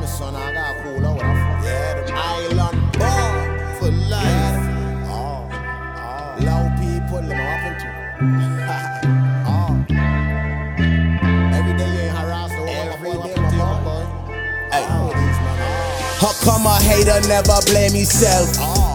me son, I got cool out. Yeah, the island born for life. Yeah. Oh. How come a hater never blame himself? Oh.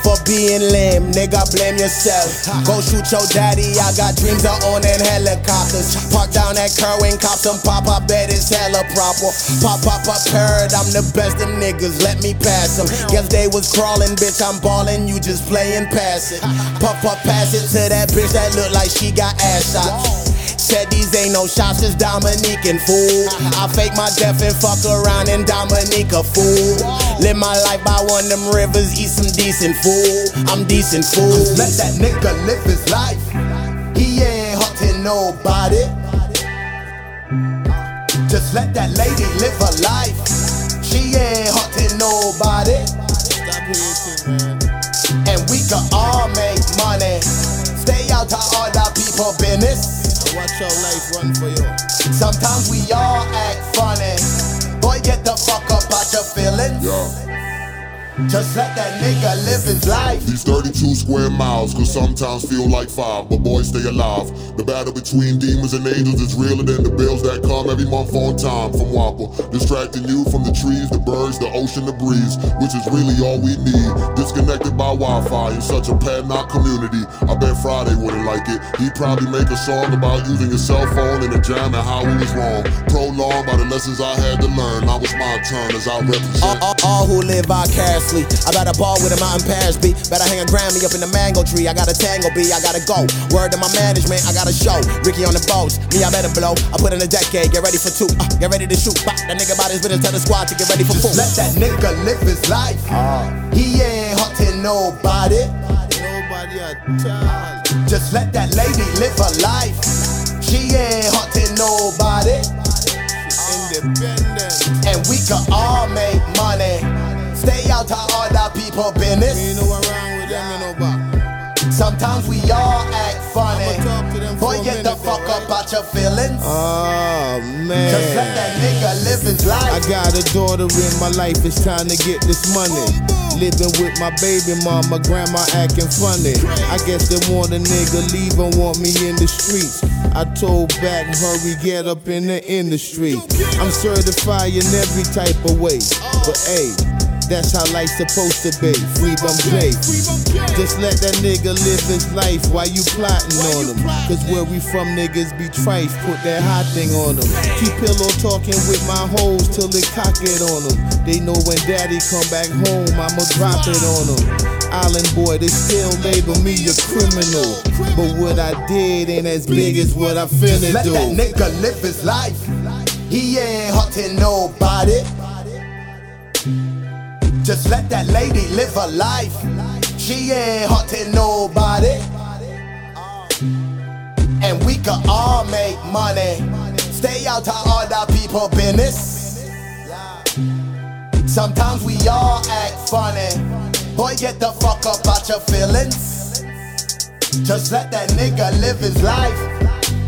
For being lame, nigga, blame yourself. Go shoot your daddy, I got dreams of owning helicopters. Park down at Kerwin, cop some pop up, bet it's hella proper. Pop, pop, up, heard I'm the best, them niggas, let me pass them. Guess they was crawling, bitch, I'm ballin', you just playing pass it. Pop, puff, pass it to that bitch that look like she got ass shots. Said these ain't no shots, just Dominican fool. I fake my death and fuck around in Dominica fool. Live my life by one of them rivers, eat some decent food. I'm decent food. Let that nigga live his life. He ain't hurting nobody. Just let that lady live her life. She ain't hurting nobody. Stop hating, man. And we can all make money. Stay out of other people business. And watch your life run for you. Sometimes we all act funny. Boy, get the fuck up Just let that nigga live his life. These 32 square miles could sometimes feel like five, but boys stay alive. The battle between demons and angels is realer than the bills that come every month on time from WAPA. Distracting you from the trees, the birds, the ocean, the breeze, which is really all we need. Disconnected by Wi-Fi in such a padlock community. I bet Friday wouldn't like it. He'd probably make a song about using his cell phone in a jam and how he was wrong. Prolonged by the lessons I had to learn. Now it's my turn as I represent. all, all who live vicariously. I a ball with a mountain Paris B. Better hang a Grammy up in the mango tree. I got a tango B. I gotta go. Word to my management. I got a show. Ricky on the boats. Me, I better blow. I put in a decade. Get ready for two. Uh, get ready to shoot. Bop. That nigga about his business. Tell the squad to get ready for four. Let that nigga live his life. He ain't hurting nobody. Nobody at all. Just let that lady live her life. She ain't hurting nobody. Independent. And we can all make other people Me business. know what wrong with them, you know back. Sometimes we all act funny. I'ma talk to them for Boy, get the fuck up out your feelings. Oh Just let man. that nigga live his life. I got a daughter in my life, it's time to get this money. Living with my baby mama, grandma acting funny. I guess they want a nigga leave and want me in the streets. I told back, hurry, get up in the industry. I'm certified in every type of way. But hey, that's how life's supposed to be. Free bum J. Just let that nigga live his life while you plotting on him. Cause where we from, niggas be trife. Put that hot thing on them. Keep pillow talking with my hoes till they cock it on them. They know when daddy come back home, I'ma drop it on them. Island boy, they still label me a criminal. But what I did ain't as big as what I finna Let do. that nigga live his life. He ain't hurting nobody. Just let that lady live her life. She ain't hurting nobody. And we can all make money. Stay out of other people business. Sometimes we all act funny. Boy, get the fuck up out your feelings. Just let that nigga live his life.